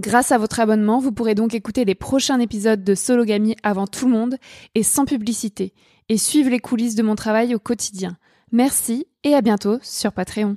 Grâce à votre abonnement, vous pourrez donc écouter les prochains épisodes de Sologamy avant tout le monde et sans publicité, et suivre les coulisses de mon travail au quotidien. Merci et à bientôt sur Patreon.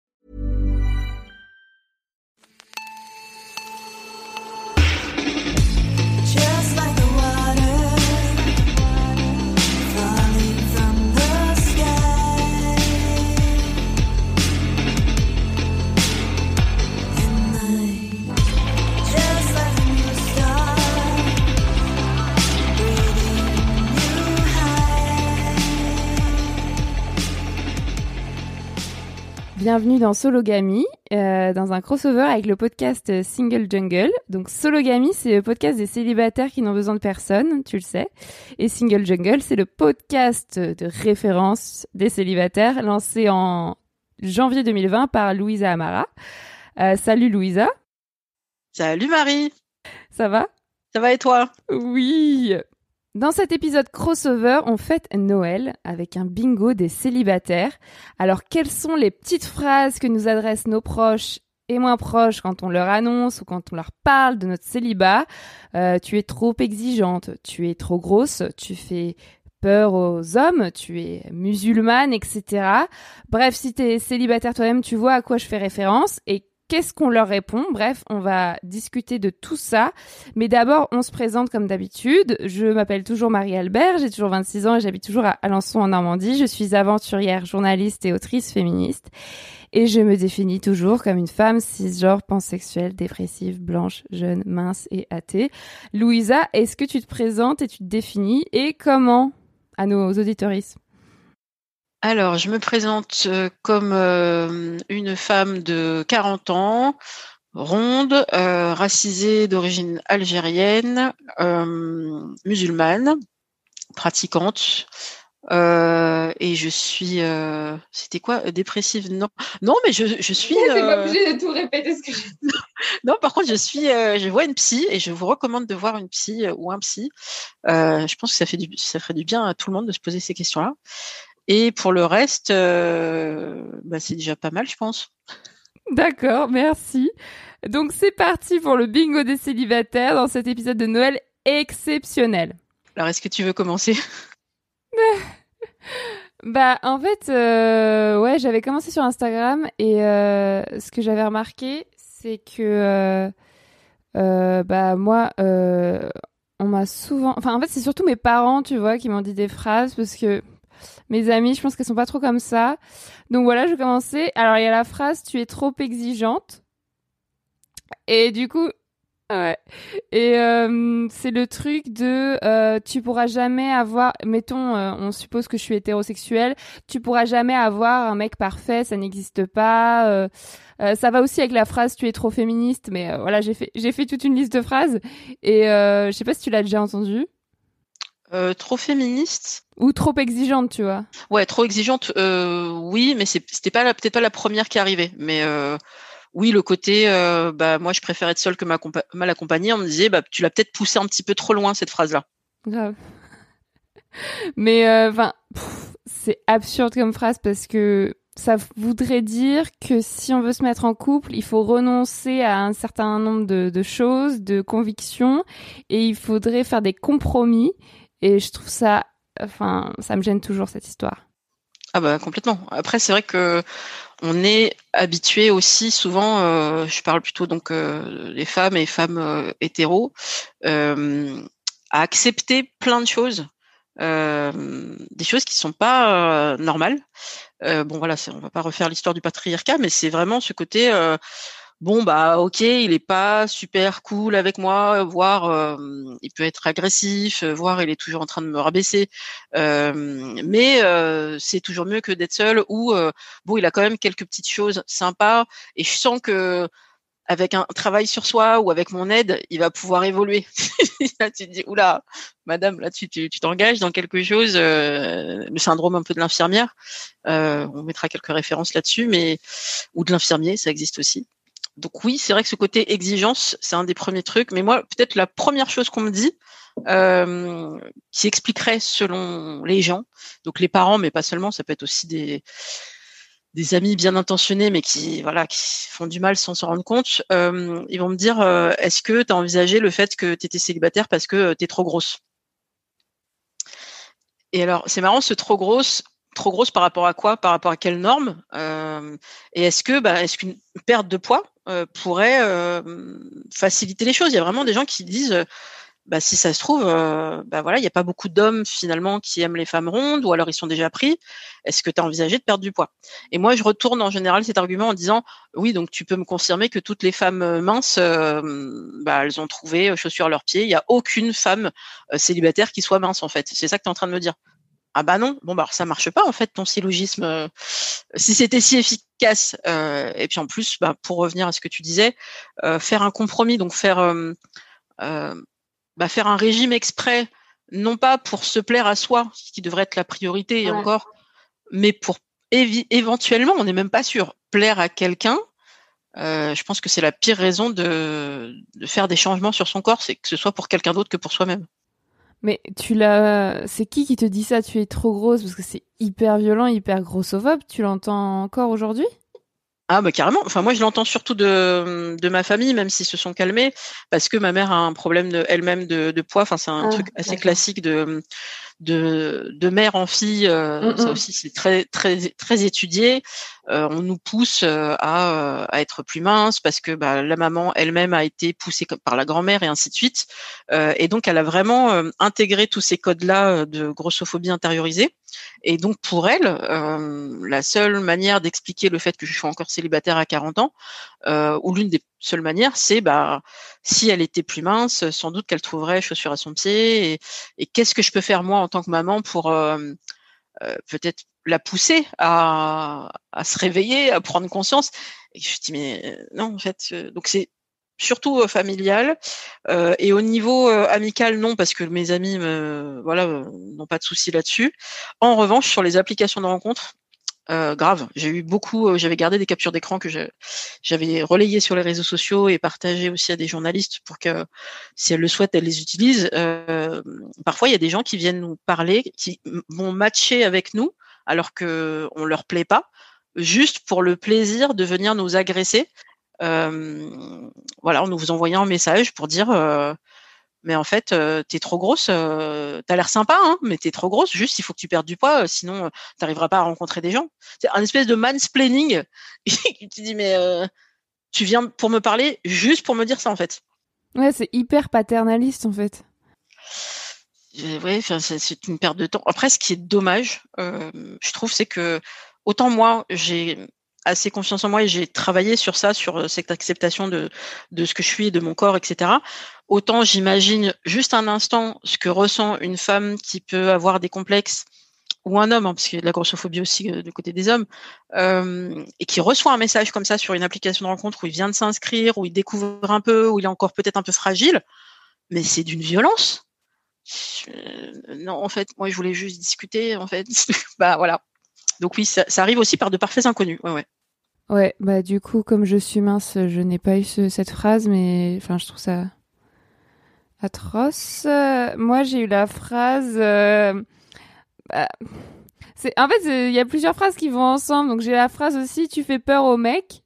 Bienvenue dans Sologamy, euh, dans un crossover avec le podcast Single Jungle. Donc Sologamy, c'est le podcast des célibataires qui n'ont besoin de personne, tu le sais. Et Single Jungle, c'est le podcast de référence des célibataires lancé en janvier 2020 par Louisa Amara. Euh, salut Louisa, Salut Marie, ça va? Ça va et toi? Oui Dans cet épisode crossover, on fête Noël avec un bingo des célibataires. Alors, quelles sont les petites phrases que nous adressent nos proches et moins proches quand on leur annonce ou quand on leur parle de notre célibat? Euh, Tu es trop exigeante, tu es trop grosse, tu fais peur aux hommes, tu es musulmane, etc. Bref, si tu célibataire toi-même, tu vois à quoi je fais référence et qu'est-ce qu'on leur répond. Bref, on va discuter de tout ça. Mais d'abord, on se présente comme d'habitude. Je m'appelle toujours Marie-Albert, j'ai toujours 26 ans et j'habite toujours à Alençon en Normandie. Je suis aventurière, journaliste et autrice féministe. Et je me définis toujours comme une femme cisgenre, pansexuelle, dépressive, blanche, jeune, mince et athée. Louisa, est-ce que tu te présentes et tu te définis? Et comment? À nos auditoristes Alors, je me présente euh, comme euh, une femme de 40 ans, ronde, euh, racisée d'origine algérienne, euh, musulmane, pratiquante. et je suis, c'était quoi, dépressive? Non, non, mais je, je suis. euh, de tout répéter ce que Non, par contre, je suis, je vois une psy et je vous recommande de voir une psy ou un psy. Je pense que ça fait du, ça ferait du bien à tout le monde de se poser ces questions-là. Et pour le reste, euh, bah, c'est déjà pas mal, je pense. D'accord, merci. Donc c'est parti pour le bingo des célibataires dans cet épisode de Noël exceptionnel. Alors, est-ce que tu veux commencer? Bah en fait, euh, ouais, j'avais commencé sur Instagram et euh, ce que j'avais remarqué, c'est que euh, bah moi, on m'a souvent, enfin en fait c'est surtout mes parents, tu vois, qui m'ont dit des phrases parce que mes amis, je pense qu'elles sont pas trop comme ça. Donc voilà, je commençais. Alors il y a la phrase "tu es trop exigeante" et du coup. Ouais. Et euh, c'est le truc de euh, tu pourras jamais avoir mettons euh, on suppose que je suis hétérosexuelle, tu pourras jamais avoir un mec parfait, ça n'existe pas. Euh, euh, ça va aussi avec la phrase tu es trop féministe mais euh, voilà, j'ai fait j'ai fait toute une liste de phrases et je sais pas si tu l'as déjà entendu Euh, Trop féministe ou trop exigeante, tu vois. Ouais, trop exigeante. euh, oui, mais c'était pas peut-être pas la première qui arrivait. Mais euh, oui, le côté, euh, bah moi, je préfère être seule que ma mal accompagnée. On me disait, bah tu l'as peut-être poussé un petit peu trop loin cette phrase-là. Grave. Mais euh, enfin, c'est absurde comme phrase parce que ça voudrait dire que si on veut se mettre en couple, il faut renoncer à un certain nombre de, de choses, de convictions, et il faudrait faire des compromis. Et je trouve ça, enfin, ça me gêne toujours cette histoire. Ah bah complètement. Après, c'est vrai que on est habitué aussi souvent. euh, je parle plutôt donc euh, les femmes et femmes euh, hétéros euh, à accepter plein de choses, des choses qui sont pas normales. Bon voilà, on va pas refaire l'histoire du patriarcat, mais c'est vraiment ce côté. Bon bah ok, il est pas super cool avec moi, voire euh, il peut être agressif, euh, voire il est toujours en train de me rabaisser. Euh, mais c'est toujours mieux que d'être seul. Ou bon, il a quand même quelques petites choses sympas, et je sens que avec un travail sur soi ou avec mon aide, il va pouvoir évoluer. là, tu te dis, oula, madame, là, tu tu tu t'engages dans quelque chose, le syndrome un peu de l'infirmière. On mettra quelques références là-dessus, mais ou de l'infirmier, ça existe aussi. Donc oui, c'est vrai que ce côté exigence, c'est un des premiers trucs. Mais moi, peut-être la première chose qu'on me dit, euh, qui expliquerait selon les gens, donc les parents, mais pas seulement, ça peut être aussi des amis bien intentionnés, mais qui voilà, qui font du mal sans s'en rendre compte. euh, ils vont me dire, euh, est-ce que tu as envisagé le fait que tu étais célibataire parce que tu es trop grosse? Et alors, c'est marrant, ce trop grosse, trop grosse par rapport à quoi? Par rapport à quelle norme Et est-ce que, bah, est-ce qu'une perte de poids euh, pourrait euh, faciliter les choses Il y a vraiment des gens qui disent, euh, bah, si ça se trouve, bah voilà, il n'y a pas beaucoup d'hommes finalement qui aiment les femmes rondes, ou alors ils sont déjà pris. Est-ce que tu as envisagé de perdre du poids? Et moi, je retourne en général cet argument en disant, oui, donc tu peux me confirmer que toutes les femmes minces, bah, elles ont trouvé chaussures à leurs pieds. Il n'y a aucune femme célibataire qui soit mince en fait. C'est ça que tu es en train de me dire. Ah bah non, bon bah alors ça marche pas en fait ton syllogisme. euh, si c'était si efficace, euh, et puis en plus, bah, pour revenir à ce que tu disais, euh, faire un compromis, donc faire bah, faire un régime exprès, non pas pour se plaire à soi, ce qui devrait être la priorité et Ouais. encore, mais pour éventuellement, on n'est même pas sûr, plaire à quelqu'un. euh, je pense que c'est la pire raison de, de faire des changements sur son corps, c'est que ce soit pour quelqu'un d'autre que pour soi-même. Mais tu l'as, c'est qui qui te dit ça? Tu es trop grosse parce que c'est hyper violent, hyper grossophobe. Tu l'entends encore aujourd'hui? Ah bah carrément. Enfin moi je l'entends surtout de, de ma famille, même s'ils se sont calmés, parce que ma mère a un problème de elle-même de, de poids. Enfin c'est un Ah, truc assez classique de de, de mère en fille. euh, Mm, Ça aussi c'est très très très étudié. Euh, on nous pousse euh, à, euh, à être plus mince parce que bah, la maman elle-même a été poussée par la grand-mère et ainsi de suite. Euh, et donc elle a vraiment euh, intégré tous ces codes-là de grossophobie intériorisée. Et donc pour elle, euh, la seule manière d'expliquer le fait que je suis encore célibataire à 40 ans, euh, ou l'une des seules manières, c'est bah si elle était plus mince, sans doute qu'elle trouverait chaussures à son pied. Et, qu'est-ce que je peux faire moi en tant que maman pour euh, euh, peut-être la pousser à, à se réveiller, à prendre conscience? Et je dis mais euh, non en fait, donc c'est surtout familial Euh, et au niveau amical non parce que mes amis voilà n'ont pas de souci là-dessus. En revanche sur les applications de rencontres euh, grave. J'ai eu beaucoup, euh, j'avais gardé des captures d'écran que j'avais relayées sur les réseaux sociaux et partagées aussi à des journalistes pour que, si elles le souhaitent, elles les utilisent. Euh, parfois, il y a des gens qui viennent nous parler, qui vont matcher avec nous alors que on leur plaît pas, juste pour le plaisir de venir nous agresser. Voilà, en nous envoyant un message pour dire mais en fait, euh, t'es trop grosse, euh, t'as l'air sympa, hein, mais t'es trop grosse, juste il faut que tu perdes du poids, euh, sinon t'arriveras pas à rencontrer des gens. C'est un espèce de mansplaining. tu dis, mais tu viens pour me parler juste pour me dire ça, en fait. Ouais, c'est hyper paternaliste en fait. Enfin, c'est une perte de temps. Après, ce qui est dommage, je trouve, c'est que autant moi, j'ai assez confiance en moi et j'ai travaillé sur ça, sur euh, cette acceptation de, de ce que je suis, de mon corps, etc. Autant j'imagine juste un instant ce que ressent une femme qui peut avoir des complexes ou un homme, hein, parce qu'il y a de la grossophobie aussi euh, du côté des hommes, euh, et qui reçoit un message comme ça sur une application de rencontre où il vient de s'inscrire, où il découvre un peu, où il est encore peut-être un peu fragile, mais c'est d'une violence. Je- non, en fait, moi, je voulais juste discuter, en fait. bah voilà. Donc oui, ça, arrive aussi par de parfaits inconnus. Ouais, ouais. Ouais, bah du coup, comme je suis mince, je n'ai pas eu ce- cette phrase, mais enfin, je trouve ça atroce. Euh, moi, j'ai eu la phrase. euh, bah, en fait, il y a plusieurs phrases qui vont ensemble. Donc j'ai la phrase aussi "tu fais peur au mec",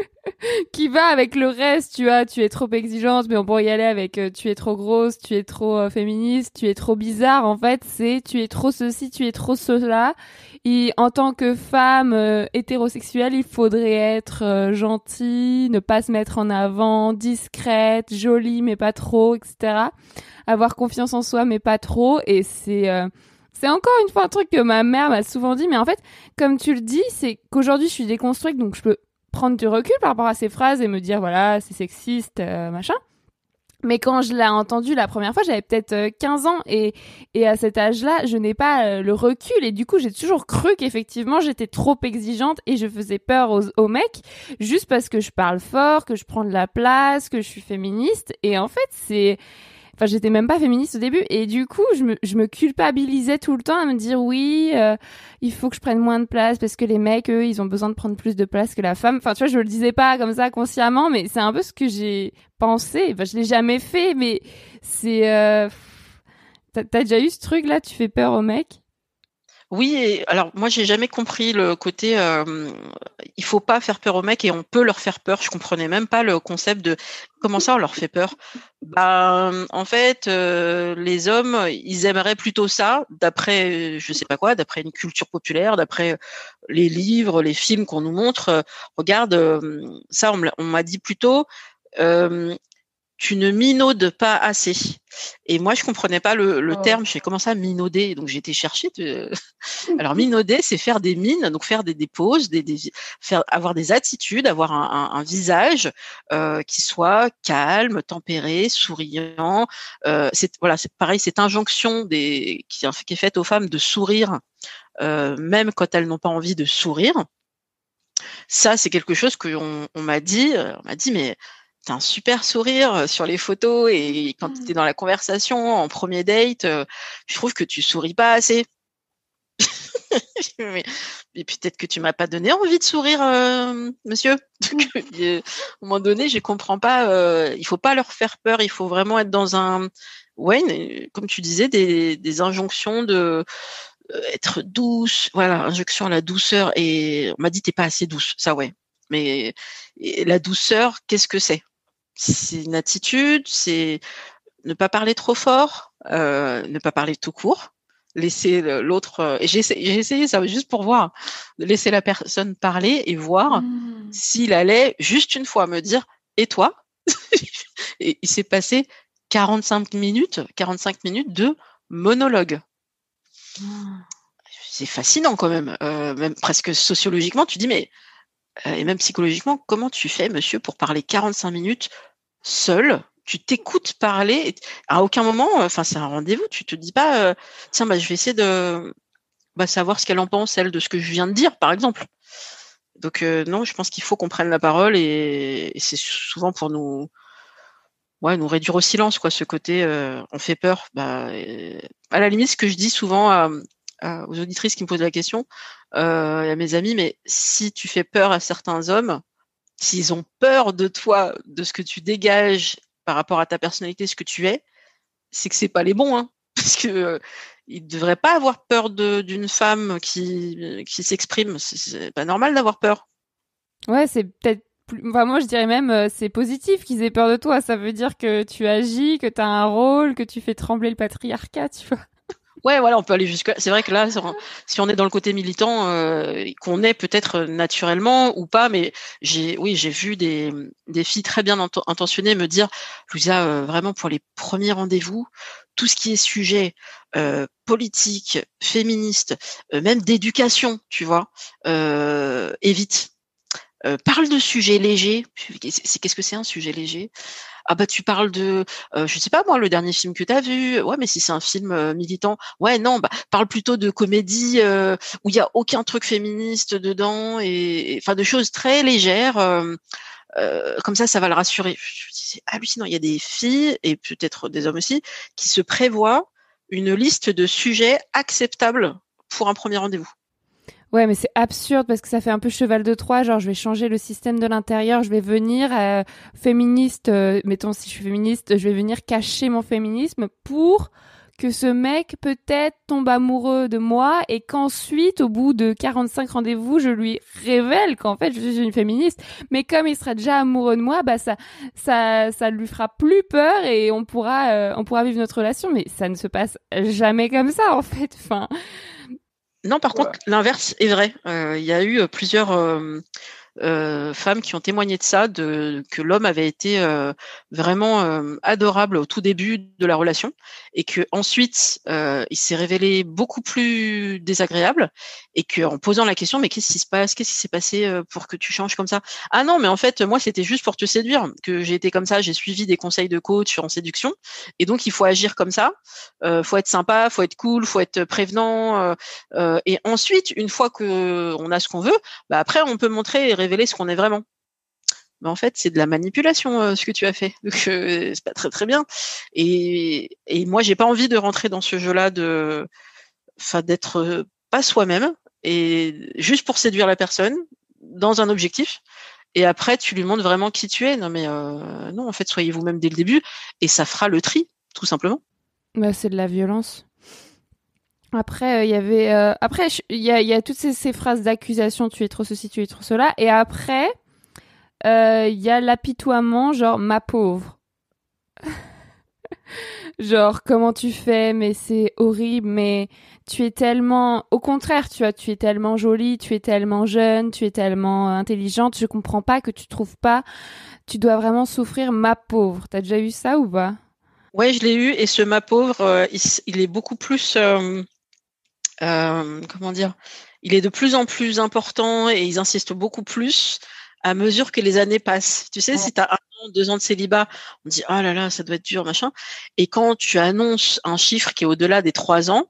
qui va avec le reste. Tu vois, tu es trop exigeante, mais on pourrait y aller avec euh, "tu es trop grosse", "tu es trop euh, féministe", "tu es trop bizarre". En fait, c'est "tu es trop ceci", "tu es trop cela". Et en tant que femme euh, hétérosexuelle, il faudrait être euh, gentille, ne pas se mettre en avant, discrète, jolie mais pas trop, etc. Avoir confiance en soi mais pas trop. Et c'est euh, c'est encore une fois un truc que ma mère m'a souvent dit. Mais en fait, comme tu le dis, c'est qu'aujourd'hui je suis déconstruite, donc je peux prendre du recul par rapport à ces phrases et me dire voilà c'est sexiste, euh, machin. Mais quand je l'ai entendu la première fois, j'avais peut-être euh, 15 ans et, et à cet âge-là, je n'ai pas euh, le recul et du coup, j'ai toujours cru qu'effectivement, j'étais trop exigeante et je faisais peur aux, aux mecs juste parce que je parle fort, que je prends de la place, que je suis féministe et en fait, c'est Enfin, j'étais même pas féministe au début et du coup, je me, culpabilisais tout le temps à me dire oui, euh, il faut que je prenne moins de place parce que les mecs, eux, ils ont besoin de prendre plus de place que la femme. Enfin, tu vois, je le disais pas comme ça consciemment, mais c'est un peu ce que j'ai pensé. Enfin, je l'ai jamais fait, mais c'est. Euh... T'as déjà eu ce truc-là? Tu fais peur aux mecs? Oui, alors moi j'ai jamais compris le côté euh, il faut pas faire peur aux mecs et on peut leur faire peur. Je comprenais même pas le concept de comment ça on leur fait peur? Ben en fait les hommes ils aimeraient plutôt ça d'après je sais pas quoi, d'après une culture populaire, d'après les livres, les films qu'on nous montre. Regarde ça on m'a dit plutôt tu ne minaudes pas assez. Et moi, je comprenais pas le, le Oh. terme. J'ai commencé à minauder, donc j'ai été chercher. de- Alors minauder, c'est faire des mines, donc faire des, des poses, des, des- faire avoir des attitudes, avoir un, un- un visage euh, qui soit calme, tempéré, souriant. Euh, c'est voilà, c'est pareil, cette injonction des qui, qui est faite aux femmes de sourire, euh, même quand elles n'ont pas envie de sourire. Ça, c'est quelque chose qu'on on m'a dit. euh, On m'a dit, mais t'as un super sourire euh, sur les photos et quand tu es dans la conversation en premier date, euh, je trouve que tu souris pas assez. mais, mais peut-être que tu m'as pas donné envie de sourire, euh, monsieur. Donc, euh, à un moment donné, je comprends pas. Euh, il faut pas leur faire peur. Il faut vraiment être dans un, ouais, une- comme tu disais, des, des injonctions de être douce. Voilà, injonction à la douceur. Et on m'a dit t'es pas assez douce. Ça, ouais. Mais et la douceur, qu'est-ce que c'est? C'est une attitude. C'est ne pas parler trop fort, euh, ne pas parler tout court, laisser l'autre. euh, et j'ai essayé, j'ai essayé ça juste pour voir, laisser la personne parler et voir s'il allait juste une fois me dire et toi Et il s'est passé 45 minutes, 45 minutes de monologue. C'est fascinant quand même, euh, même presque sociologiquement, tu dis mais et même psychologiquement, comment tu fais, monsieur, pour parler 45 minutes seul? Tu t'écoutes parler. à aucun moment, euh, enfin, c'est un rendez-vous. Tu te dis pas, euh, tiens, bah, je vais essayer de bah, savoir ce qu'elle en pense, elle, de ce que je viens de dire, par exemple. Donc euh, non, je pense qu'il faut qu'on prenne la parole et, c'est souvent pour nous, ouais, nous réduire au silence, quoi. Ce côté, euh, on fait peur. Bah, euh, à la limite, ce que je dis souvent à- aux auditrices qui me posent la question, euh, à mes amis, mais si tu fais peur à certains hommes, s'ils ont peur de toi, de ce que tu dégages par rapport à ta personnalité, ce que tu es, c'est que c'est pas les bons, hein. Parce que euh, il devrait pas avoir peur d'une femme qui qui s'exprime. C'est- pas normal d'avoir peur. Ouais, c'est peut-être. Enfin, moi, je dirais même, euh, c'est positif qu'ils aient peur de toi. Ça veut dire que tu agis, que tu as un rôle, que tu fais trembler le patriarcat, tu vois. Ouais, voilà, on peut aller jusque. C'est vrai que là, si on est dans le côté militant, euh, qu'on est peut-être naturellement ou pas, mais j'ai, oui, j'ai vu des, filles très bien inten- intentionnées me dire, Louisa, euh, vraiment pour les premiers rendez-vous, tout ce qui est sujet euh, politique, féministe, euh, même d'éducation, tu vois, euh, évite. Euh, parle de sujets légers. Qu'est-ce que c'est un sujet léger? Ah bah tu parles de, euh, je sais pas moi, le dernier film que tu as vu. Ouais, mais si c'est un film euh, militant, ouais non, bah parle plutôt de comédie euh, où il y a aucun truc féministe dedans et enfin de choses très légères. euh, euh, comme ça, ça va le rassurer. C'est hallucinant. Il y a des filles et peut-être des hommes aussi qui se prévoient une liste de sujets acceptables pour un premier rendez-vous. Ouais, mais c'est absurde parce que ça fait un peu cheval de Troie. Genre, je vais changer le système de l'intérieur, je vais venir euh, féministe. euh, mettons, si je suis féministe, je vais venir cacher mon féminisme pour que ce mec peut-être tombe amoureux de moi et qu'ensuite, au bout de 45 rendez-vous, je lui révèle qu'en fait, je suis une féministe. Mais comme il sera déjà amoureux de moi, bah ça, ça, ça lui fera plus peur et on pourra, euh, on pourra vivre notre relation. Mais ça ne se passe jamais comme ça, en fait. Enfin, Non, par contre, l'inverse est vrai. Euh, Il y a eu euh, plusieurs euh, femmes qui ont témoigné de ça, que l'homme avait été euh, vraiment euh, adorable au tout début de la relation et que ensuite il s'est révélé beaucoup plus désagréable et que en posant la question mais qu'est-ce qui se passe? Qu'est-ce qui s'est passé pour que tu changes comme ça? Ah non mais en fait moi c'était juste pour te séduire que j'ai été comme ça. J'ai suivi des conseils de coach en séduction et donc il faut agir comme ça. Faut être sympa faut être cool faut être prévenant et ensuite une fois que on a ce qu'on veut bah après on peut montrer et révéler ce qu'on est vraiment. Mais en fait c'est de la manipulation euh, ce que tu as fait. Donc euh, c'est pas très très bien. Et, et moi j'ai pas envie de rentrer dans ce jeu là de enfin d'être euh, pas soi-même et juste pour séduire la personne dans un objectif. Et après tu lui montres vraiment qui tu es. Non mais non en fait soyez vous-même dès le début et ça fera le tri tout simplement. Bah, c'est de la violence. Après, euh, il y avait. euh, après, il y a, toutes ces, phrases d'accusation tu es trop ceci, tu es trop cela. Et après, euh, il y a l'apitoiement, genre ma pauvre. genre, comment tu fais, mais c'est horrible, mais tu es tellement. Au contraire, tu vois, tu es tellement jolie, tu es tellement jeune, tu es tellement intelligente, je comprends pas que tu trouves pas. Tu dois vraiment souffrir, ma pauvre. T'as déjà eu ça ou pas? Ouais, je l'ai eu et ce ma pauvre, euh, il, il est beaucoup plus, euh, euh, comment dire, il est de plus en plus important et ils insistent beaucoup plus à mesure que les années passent. Tu sais, si tu as un an, deux ans de célibat, on dit ah là là, ça doit être dur, machin. Et quand tu annonces un chiffre qui est au-delà des trois ans,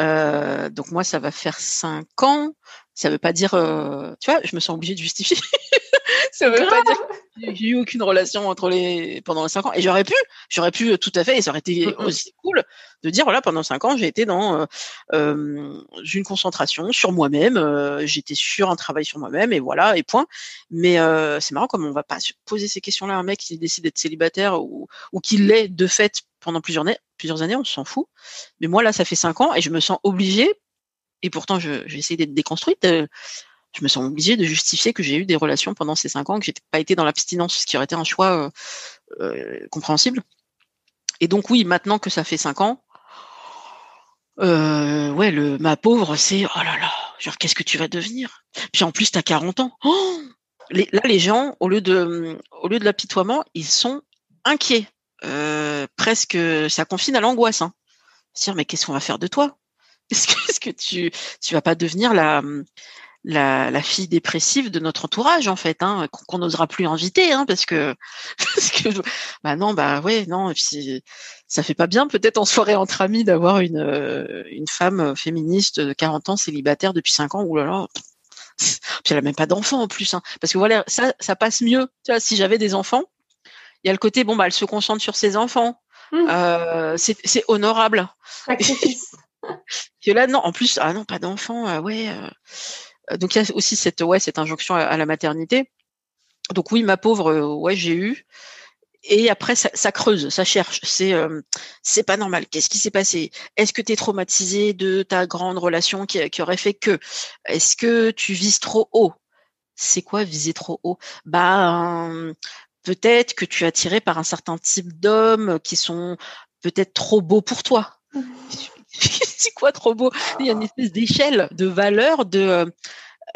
euh, donc moi ça va faire cinq ans. Ça veut pas dire, euh, tu vois, je me sens obligée de justifier. ça veut pas dire que j'ai eu aucune relation entre les pendant les cinq ans. Et j'aurais pu, j'aurais pu tout à fait, et ça aurait été aussi cool de dire voilà pendant cinq ans j'ai été dans euh, euh, une concentration sur moi-même, euh, j'étais sur un travail sur moi-même et voilà et point. Mais euh, c'est marrant comme on va pas se poser ces questions-là à un mec qui décide d'être célibataire ou ou qui l'est de fait pendant plusieurs années, plusieurs années, on s'en fout. Mais moi là ça fait cinq ans et je me sens obligée et pourtant je j'ai essayé d'être déconstruite. Je me sens obligée de justifier que j'ai eu des relations pendant ces cinq ans, que j'ai pas été dans l'abstinence, ce qui aurait été un choix euh, euh, compréhensible. Et donc oui, maintenant que ça fait cinq ans, euh, ouais, le ma pauvre, c'est oh là là, genre qu'est-ce que tu vas devenir? Puis en plus, t'as 40 ans. Oh là, les gens, au lieu de au lieu de l'apitoiement, ils sont inquiets. Presque, ça confine à l'angoisse. Hein. Dire mais qu'est-ce qu'on va faire de toi? Est-ce que, que tu tu vas pas devenir la la, la fille dépressive de notre entourage en fait, hein, qu'on n'osera plus inviter, hein, parce que parce que bah non, bah ouais, non, et puis ça fait pas bien peut-être en soirée entre amis d'avoir une euh, une femme féministe de 40 ans célibataire depuis 5 ans, oulala. Puis elle a même pas d'enfants en plus, hein, parce que voilà, ça ça passe mieux. Tu vois, si j'avais des enfants, il y a le côté bon bah elle se concentre sur ses enfants, Mmh. euh, c'est honorable. Sacrifice. Que là non, en plus ah non pas d'enfants, ah ouais. euh, donc il y a aussi cette ouais cette injonction à, à la maternité. Donc oui, ma pauvre, euh, ouais j'ai eu. et après ça, ça creuse, ça cherche. C'est euh, c'est pas normal. Qu'est-ce qui s'est passé? Est-ce que tu es traumatisé de ta grande relation qui, qui aurait fait que? Est-ce que tu vises trop haut? C'est quoi viser trop haut? Bah euh, peut-être que tu es attiré par un certain type d'hommes qui sont peut-être trop beaux pour toi. c'est quoi trop beau? Il y a une espèce d'échelle de valeur de euh,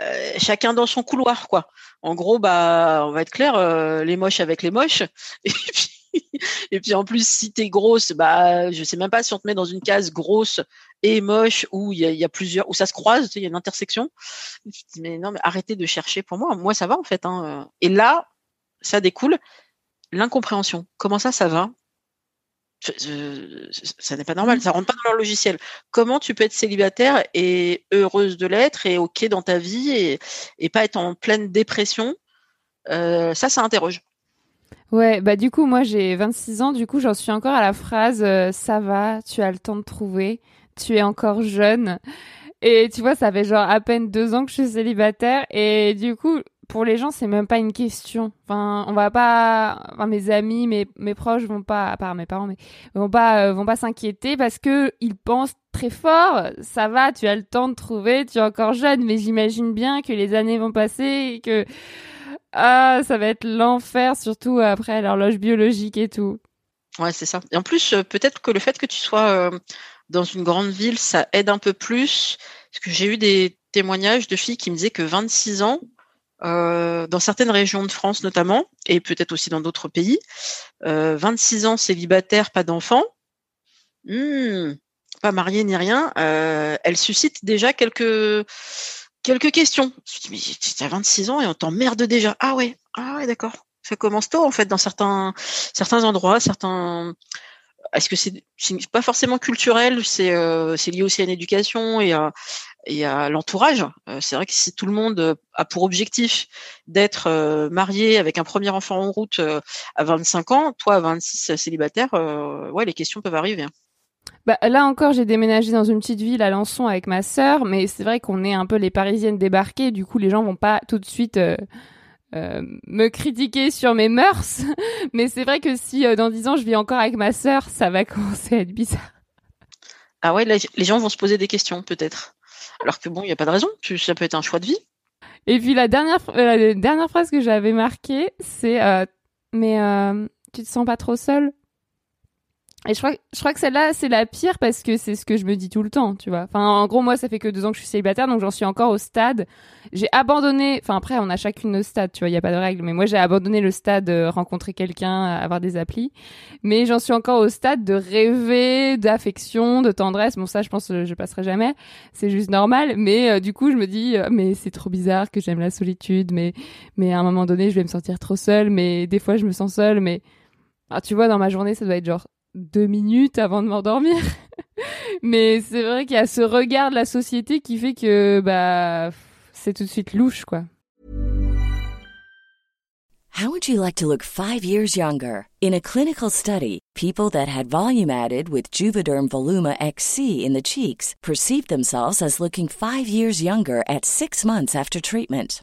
euh, chacun dans son couloir, quoi. En gros, bah, on va être clair, euh, les moches avec les moches. Et puis, et puis en plus, si t'es grosse, bah, je sais même pas si on te met dans une case grosse et moche où il y a, il y a plusieurs, où ça se croise, il y a une intersection. Je me dis, mais non, mais arrêtez de chercher pour moi. Moi, ça va en fait. Hein. Et là, ça découle l'incompréhension. Comment ça, ça va? Ça n'est pas normal. Ça rentre pas dans leur logiciel. Comment tu peux être célibataire et heureuse de l'être et ok dans ta vie et, et pas être en pleine dépression Euh, Ça, ça interroge. Ouais, bah du coup, moi j'ai 26 ans, du coup j'en suis encore à la phrase euh, ça va, tu as le temps de trouver, tu es encore jeune. Et tu vois, ça fait genre à peine deux ans que je suis célibataire et du coup, pour les gens, c'est même pas une question. Enfin, on va pas, enfin, mes amis, mes, mes proches vont pas, à part mes parents, mais vont pas, euh, vont pas s'inquiéter parce que ils pensent très fort. Ça va, tu as le temps de trouver, tu es encore jeune, mais j'imagine bien que les années vont passer et que ah, ça va être l'enfer, surtout après l'horloge biologique et tout. Ouais, c'est ça. Et en plus, euh, peut-être que le fait que tu sois euh, dans une grande ville, ça aide un peu plus. Parce que j'ai eu des témoignages de filles qui me disaient que 26 ans, euh, dans certaines régions de France notamment, et peut-être aussi dans d'autres pays, euh, 26 ans célibataire, pas d'enfant, hmm, pas mariée ni rien, euh, elle suscite déjà quelques quelques questions. Je me dis, mais tu as 26 ans et on t'emmerde déjà. Ah ouais, ah ouais, d'accord. Ça commence tôt en fait dans certains certains endroits, certains. Est-ce que c'est pas forcément culturel, c'est euh, c'est lié aussi à l'éducation et à et à l'entourage. Euh, c'est vrai que si tout le monde euh, a pour objectif d'être euh, marié avec un premier enfant en route à 25 ans, toi à 26 célibataire, ouais, les questions peuvent arriver. hein. Bah, là encore, j'ai déménagé dans une petite ville à Lançon avec ma sœur, mais c'est vrai qu'on est un peu les Parisiennes débarquées, du coup les gens vont pas tout de suite euh, euh, me critiquer sur mes mœurs, mais c'est vrai que si euh, dans 10 ans je vis encore avec ma sœur, ça va commencer à être bizarre. Ah ouais, là, les gens vont se poser des questions peut-être. Alors que bon, il n'y a pas de raison. Ça peut être un choix de vie. Et puis la dernière, euh, la dernière phrase que j'avais marquée, c'est euh, mais euh, tu te sens pas trop seule? Et je crois, je crois que celle-là, c'est la pire parce que c'est ce que je me dis tout le temps, tu vois. Enfin, en gros, moi, ça fait que deux ans que je suis célibataire, donc j'en suis encore au stade. J'ai abandonné, enfin après, on a chacune nos stades, tu vois, il y a pas de règle, mais moi, j'ai abandonné le stade euh, rencontrer quelqu'un, avoir des applis. Mais j'en suis encore au stade de rêver d'affection, de tendresse. Bon, ça, je pense, que je passerai jamais. C'est juste normal. Mais euh, du coup, je me dis, euh, mais c'est trop bizarre que j'aime la solitude, mais, mais à un moment donné, je vais me sentir trop seule, mais des fois, je me sens seule, mais, ah, tu vois, dans ma journée, ça doit être genre deux minutes avant de m'endormir. mais c'est vrai qu'il y a ce regard de la société qui fait que, bah, c'est tout de suite louche, quoi. How would you like to look five years younger? In a clinical study, people that had volume added with Juvederm Voluma XC in the cheeks perceived themselves as looking five years younger at six months after treatment.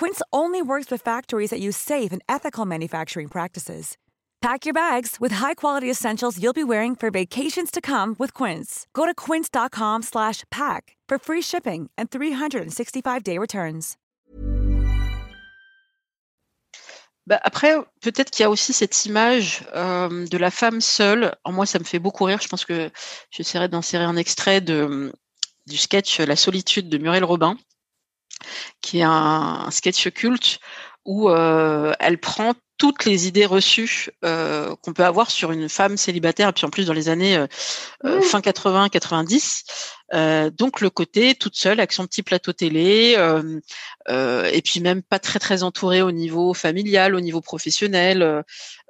Quince only works with factories that use safe and ethical manufacturing practices. Pack your bags with high-quality essentials you'll be wearing for vacations to come with Quince. Go to quince.com slash pack for free shipping and 365-day returns. Bah, après, peut-être qu'il y a aussi cette image euh, de la femme seule. En moi, ça me fait beaucoup rire. Je pense que j'essaierai d'insérer un extrait du sketch La solitude de Muriel Robin, qui est un, un sketch culte où euh, elle prend toutes les idées reçues euh, qu'on peut avoir sur une femme célibataire, et puis en plus dans les années euh, euh, fin 80-90. Euh, donc le côté toute seule avec son petit plateau télé, et puis même pas très très entourée au niveau familial, au niveau professionnel.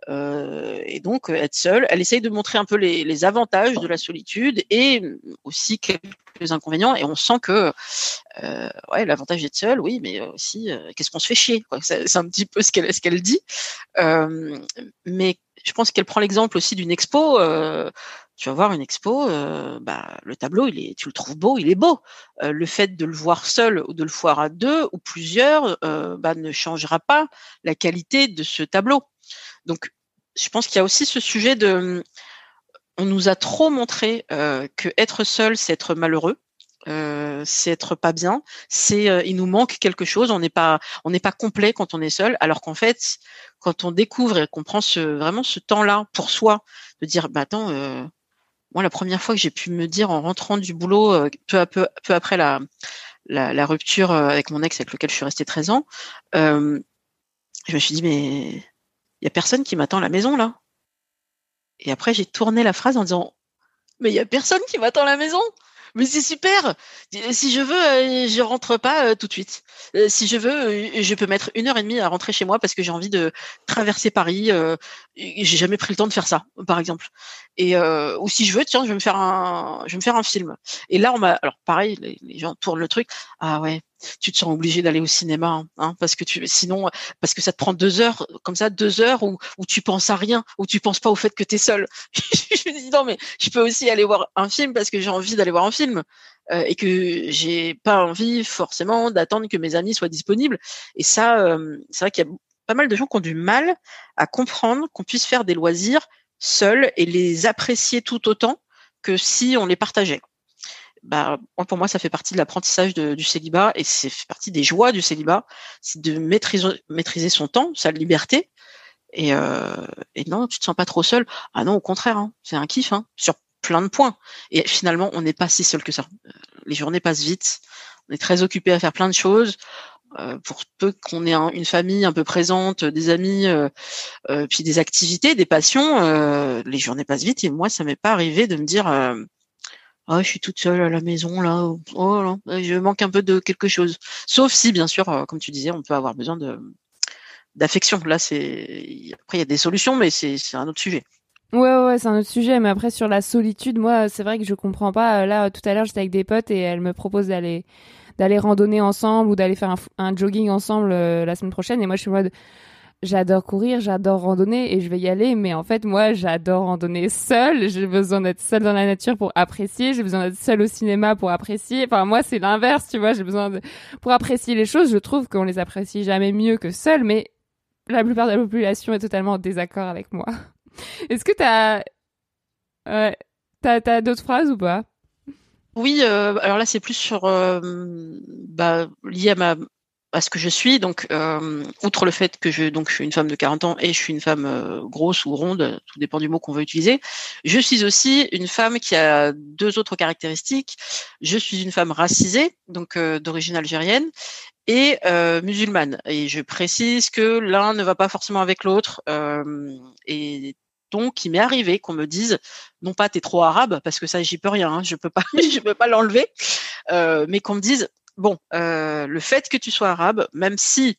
Euh, et donc euh, être seule, elle essaye de montrer un peu les, avantages de la solitude et aussi quelques inconvénients. Et on sent que euh, ouais, l'avantage d'être seule, oui, mais aussi qu'est-ce qu'on se fait chier. C'est un petit peu ce qu'elle dit. Mais je pense qu'elle prend l'exemple aussi d'une expo. tu vas voir une expo, bah, le tableau, il est, tu le trouves beau, il est beau. Le fait de le voir seul ou de le voir à deux ou plusieurs bah, ne changera pas la qualité de ce tableau. Donc, je pense qu'il y a aussi ce sujet de, on nous a trop montré euh, que être seul, c'est être malheureux. Euh, c'est être pas bien, c'est euh, il nous manque quelque chose, on n'est pas on n'est pas complet quand on est seul, alors qu'en fait quand on découvre et qu'on prend ce vraiment ce temps-là pour soi, de dire bah attends euh, moi la première fois que j'ai pu me dire en rentrant du boulot peu à peu peu après la la, rupture avec mon ex avec lequel je suis restée 13 ans, je me suis dit mais il y a personne qui m'attend à la maison là. Et après j'ai tourné la phrase en disant mais il y a personne qui m'attend à la maison. Mais c'est super. Si je veux, euh, je rentre pas euh, tout de suite. Euh, si je veux, je peux mettre une heure et demie à rentrer chez moi parce que j'ai envie de traverser Paris. j'ai jamais pris le temps de faire ça, par exemple. Et euh, ou si je veux, tiens, je vais me faire un, je vais me faire un film. Et là, on m'a, alors pareil, les gens tournent le truc. Ah ouais, tu te sens obligé d'aller au cinéma, hein, parce que tu, sinon, parce que ça te prend deux heures, comme ça, deux heures où, où tu penses à rien, où tu penses pas au fait que tu es seul. je me dis non, mais je peux aussi aller voir un film parce que j'ai envie d'aller voir un film euh, et que j'ai pas envie forcément d'attendre que mes amis soient disponibles. Et ça, euh, c'est vrai qu'il y a pas mal de gens qui ont du mal à comprendre qu'on puisse faire des loisirs seuls et les apprécier tout autant que si on les partageait bah, pour moi, ça fait partie de l'apprentissage du célibat et c'est partie des joies du célibat, c'est de maîtriser, maîtriser son temps, sa liberté. Et, euh, et non, tu te sens pas trop seul. Ah non, au contraire, hein, c'est un kiff hein, sur plein de points. Et finalement, on n'est pas si seul que ça. Euh, Les journées passent vite. On est très occupé à faire plein de choses. Euh, pour peu qu'on ait un- une famille un peu présente, des amis, euh, euh, puis des activités, des passions, euh, les journées passent vite. Et moi, ça m'est pas arrivé de me dire. Euh, ah, je suis toute seule à la maison là. Oh là, je manque un peu de quelque chose. Sauf si, bien sûr, euh, comme tu disais, on peut avoir besoin de d'affection. Là, c'est après il y a des solutions, mais c'est un autre sujet. Ouais, ouais, c'est un autre sujet. Mais après, sur la solitude, moi, c'est vrai que je comprends pas. Euh, Là, tout à l'heure, j'étais avec des potes et elles me proposent d'aller d'aller randonner ensemble ou d'aller faire un, jogging ensemble euh, la semaine prochaine. Et moi, je suis en mode, j'adore courir, j'adore randonner et je vais y aller. Mais en fait, moi, j'adore randonner seule. J'ai besoin d'être seule dans la nature pour apprécier. J'ai besoin d'être seule au cinéma pour apprécier. Enfin, moi, c'est l'inverse, tu vois. J'ai besoin de, pour apprécier les choses. Je trouve qu'on les apprécie jamais mieux que seul, mais la plupart de la population est totalement en désaccord avec moi. Est-ce que t'as, ouais, t'as, t'as d'autres phrases ou pas? Oui, euh, alors là, c'est plus sur, euh, bah, lié à ma, à ce que je suis. Donc, euh, outre le fait que je, donc, je suis une femme de 40 ans et je suis une femme euh, grosse ou ronde, tout dépend du mot qu'on veut utiliser, je suis aussi une femme qui a deux autres caractéristiques. Je suis une femme racisée, donc euh, d'origine algérienne, et euh, musulmane. Et je précise que l'un ne va pas forcément avec l'autre. euh, et donc, il m'est arrivé qu'on me dise, non pas t'es trop arabe, parce que ça j'y peux rien, hein, je peux pas, je peux pas l'enlever, euh, mais qu'on me dise, bon, euh, le fait que tu sois arabe, même si,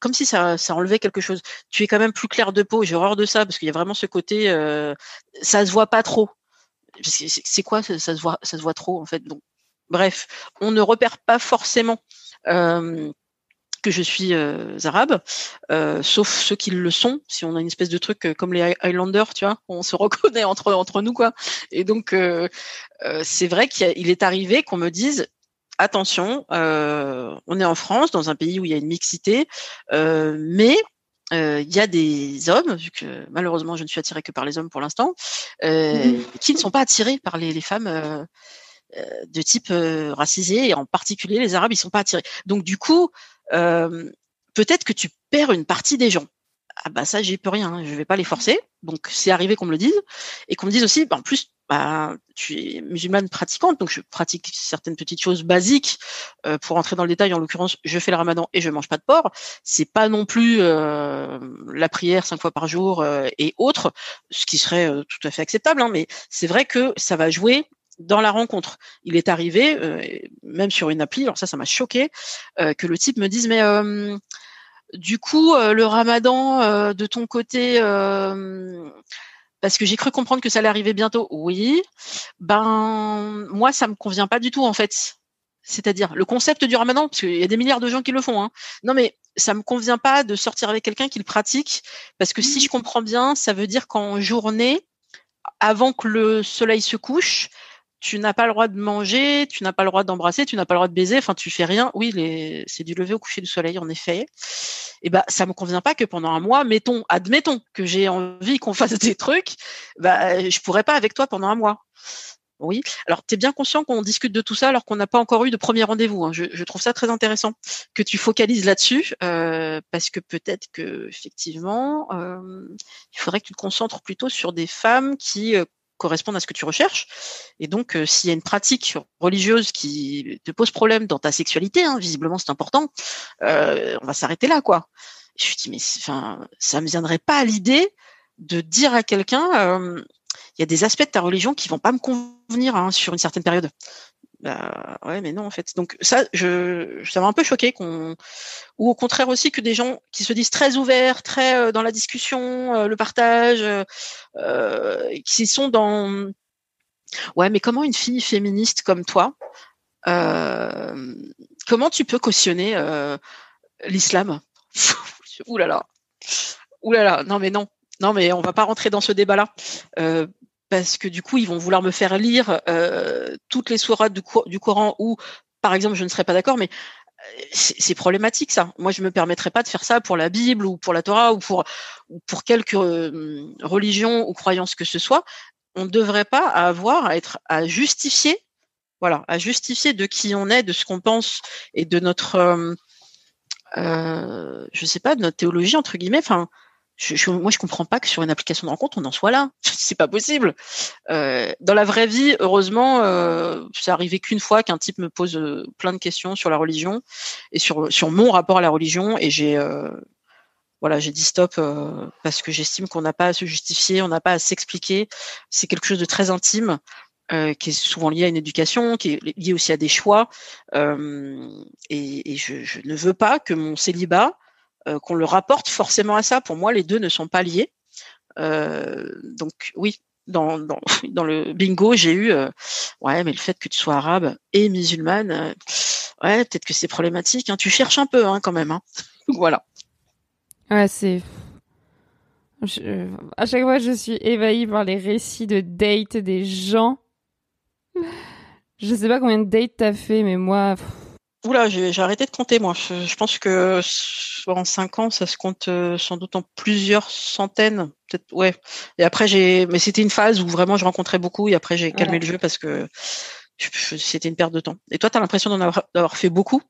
comme si ça, enlevait quelque chose, tu es quand même plus clair de peau. J'ai horreur de ça parce qu'il y a vraiment ce côté, euh, ça se voit pas trop. C'est quoi ça, se voit, ça se voit trop en fait? Donc, bref, on ne repère pas forcément. que je suis euh, arabe, euh, sauf ceux qui le sont. Si on a une espèce de truc comme les Hi- Highlanders, tu vois, on se reconnaît entre entre nous quoi. Et donc c'est vrai qu'il est arrivé qu'on me dise attention, euh, on est en France, dans un pays où il y a une mixité, euh, mais euh, il y a des hommes, vu que malheureusement je ne suis attirée que par les hommes pour l'instant, euh, qui ne sont pas attirés par les, les femmes euh, de type racisé, et en particulier les Arabes, ils sont pas attirés. Donc du coup, peut-être que tu perds une partie des gens. Ah bah ça, j'y peux rien, hein, je vais pas les forcer. Donc c'est arrivé qu'on me le dise et qu'on me dise aussi, bah, en plus, bah, tu es musulmane pratiquante, donc je pratique certaines petites choses basiques. Euh, pour entrer dans le détail, en l'occurrence, je fais le ramadan et je mange pas de porc. C'est pas non plus euh, la prière cinq fois par jour euh, et autres, ce qui serait euh, tout à fait acceptable. Hein, mais c'est vrai que ça va jouer dans la rencontre. Il est arrivé, euh, même sur une appli, alors ça, ça m'a choqué, euh, que le type me dise mais du coup le Ramadan de ton côté. Parce que j'ai cru comprendre que ça allait arriver bientôt. Oui. Ben moi ça me convient pas du tout en fait. C'est-à-dire le concept du Ramadan, parce qu'il y a des milliards de gens qui le font. Hein. Non mais ça me convient pas de sortir avec quelqu'un qui le pratique, parce que si je comprends bien, ça veut dire qu'en journée, avant que le soleil se couche, tu n'as pas le droit de manger, tu n'as pas le droit d'embrasser, tu n'as pas le droit de baiser, enfin tu fais rien. Oui, c'est du lever au coucher du soleil en effet. Et ben ça me convient pas que pendant un mois, mettons, admettons que j'ai envie qu'on fasse des trucs, bah je pourrais pas avec toi pendant un mois. Oui. Alors, tu es bien conscient qu'on discute de tout ça alors qu'on n'a pas encore eu de premier rendez-vous. hein. Je, je trouve ça très intéressant que tu focalises là-dessus euh, parce que peut-être que effectivement, euh, il faudrait que tu te concentres plutôt sur des femmes qui euh, correspondent à ce que tu recherches. Et donc, euh, s'il y a une pratique religieuse qui te pose problème dans ta sexualité, hein, visiblement c'est important, euh, on va s'arrêter là, quoi. Je me dis mais enfin, ça me viendrait pas à l'idée de dire à quelqu'un, euh, il y a des aspects de ta religion qui vont pas me convenir hein, sur une certaine période. Bah, ouais, mais non en fait. Donc ça, je, ça m'a un peu choqué qu'on, ou au contraire aussi que des gens qui se disent très ouverts, très euh, dans la discussion, euh, le partage, euh, euh, qui sont dans, ouais, mais comment une fille féministe comme toi, comment tu peux cautionner l'islam? Ouh là là, ouh là là, non mais non, non mais on va pas rentrer dans ce débat-là. Euh, parce que du coup, ils vont vouloir me faire lire euh, toutes les sourates du, Cor- du Coran où, par exemple, je ne serais pas d'accord, mais euh, c'est problématique ça. Moi, je me permettrais pas de faire ça pour la Bible ou pour la Torah ou pour ou pour quelque euh, religion ou croyance que ce soit. On ne devrait pas avoir à être à justifier, voilà, à justifier de qui on est, de ce qu'on pense et de notre, euh, je sais pas, de notre théologie entre guillemets. Enfin, je, je- moi, je comprends pas que sur une application de rencontre, on en soit là. C'est pas possible. Euh, dans la vraie vie, heureusement, euh, c'est arrivé qu'une fois qu'un type me pose euh, plein de questions sur la religion et sur sur mon rapport à la religion, et j'ai euh, voilà, j'ai dit stop euh, parce que j'estime qu'on n'a pas à se justifier, on n'a pas à s'expliquer. C'est quelque chose de très intime. euh, qui est souvent lié à une éducation, qui est lié aussi à des choix, euh, et, et je, je ne veux pas que mon célibat qu'on le rapporte forcément à ça. Pour moi, les deux ne sont pas liés. Euh, donc oui, dans, dans, dans le bingo, j'ai eu euh, ouais, mais le fait que tu sois arabe et musulmane, euh, ouais, peut-être que c'est problématique. Hein. Tu cherches un peu hein, quand même. Hein. voilà. Ouais, c'est. Je- À chaque fois, je suis ébahie par les récits de dates des gens. Je sais pas combien de dates t'as fait, mais moi. Oula, j'ai j'ai arrêté de compter, moi. Je, je pense que en cinq ans, ça se compte euh, sans doute en plusieurs centaines. Peut-être, ouais. Et après, j'ai, mais c'était une phase où vraiment je rencontrais beaucoup et après j'ai calmé Ouais. le jeu parce que je- je- c'était une perte de temps. Et toi, t'as l'impression d'en avoir, d'avoir fait beaucoup?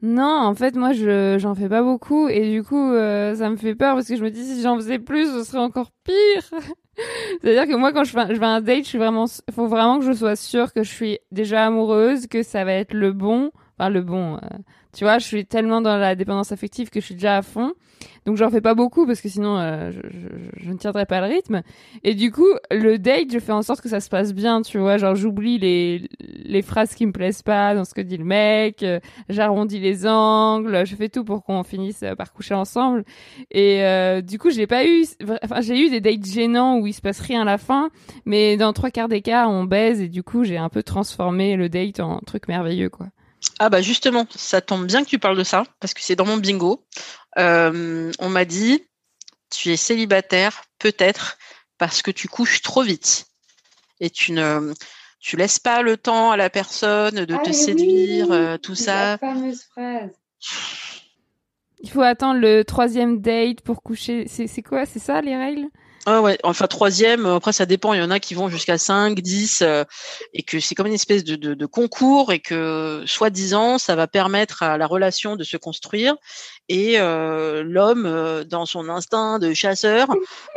Non, en fait, moi, je j'en fais pas beaucoup et du coup, euh, ça me fait peur parce que je me dis si j'en faisais plus, ce serait encore pire. C'est-à-dire que moi, quand je fais, un- je vais à un date, je suis vraiment, faut vraiment que je sois sûre que je suis déjà amoureuse, que ça va être le bon, enfin le bon. euh, tu vois, je suis tellement dans la dépendance affective que je suis déjà à fond. Donc j'en fais pas beaucoup parce que sinon euh, je, je- je ne tiendrai pas le rythme. Et du coup, le date, je fais en sorte que ça se passe bien, tu vois. Genre j'oublie les les phrases qui me plaisent pas dans ce que dit le mec, euh, j'arrondis les angles, je fais tout pour qu'on finisse par coucher ensemble. Et euh, du coup, j'ai pas eu, enfin j'ai eu des dates gênants où il se passe rien à la fin, mais dans trois quarts des cas, on baise et du coup, j'ai un peu transformé le date en truc merveilleux, quoi. Ah bah justement, ça tombe bien que tu parles de ça, parce que c'est dans mon bingo. Euh, on m'a dit, tu es célibataire, peut-être, parce que tu couches trop vite. Et tu ne tu laisses pas le temps à la personne de te séduire, euh, tout ça. fameuse phrase. Il faut attendre le troisième date pour coucher. C'est c'est quoi? C'est ça les règles? Ah ouais, enfin troisième, euh, après ça dépend, il y en a qui vont jusqu'à 5, 10, euh, et que c'est comme une espèce de, concours, et que soi-disant, ça va permettre à la relation de se construire, et euh, l'homme, dans son instinct de chasseur,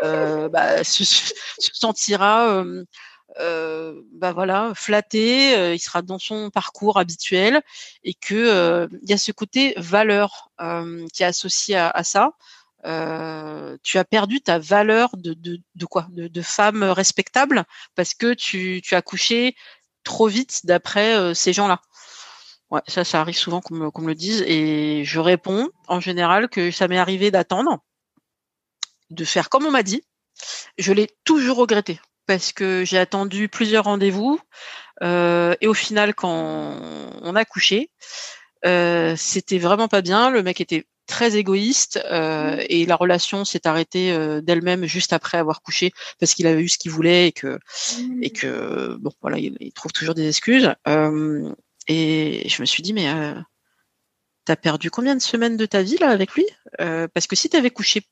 bah, se, se sentira... bah voilà flatté il sera dans son parcours habituel et que il y a ce côté valeur qui est associé à ça euh, tu as perdu ta valeur de, de, de quoi? De, femme respectable parce que tu, tu as couché trop vite d'après euh, ces gens-là? Ouais, ça, ça arrive souvent qu'on me, me le dise et je réponds en général que ça m'est arrivé d'attendre, de faire comme on m'a dit. Je l'ai toujours regretté parce que j'ai attendu plusieurs rendez-vous euh, et au final, quand on a couché, c'était vraiment pas bien. Le mec était très égoïste euh, et la relation s'est arrêtée euh, d'elle-même juste après avoir couché parce qu'il avait eu ce qu'il voulait et que et que bon voilà il, il trouve toujours des excuses. Euh, et je me suis dit mais t'as perdu combien de semaines de ta vie là avec lui? Parce que si t'avais couché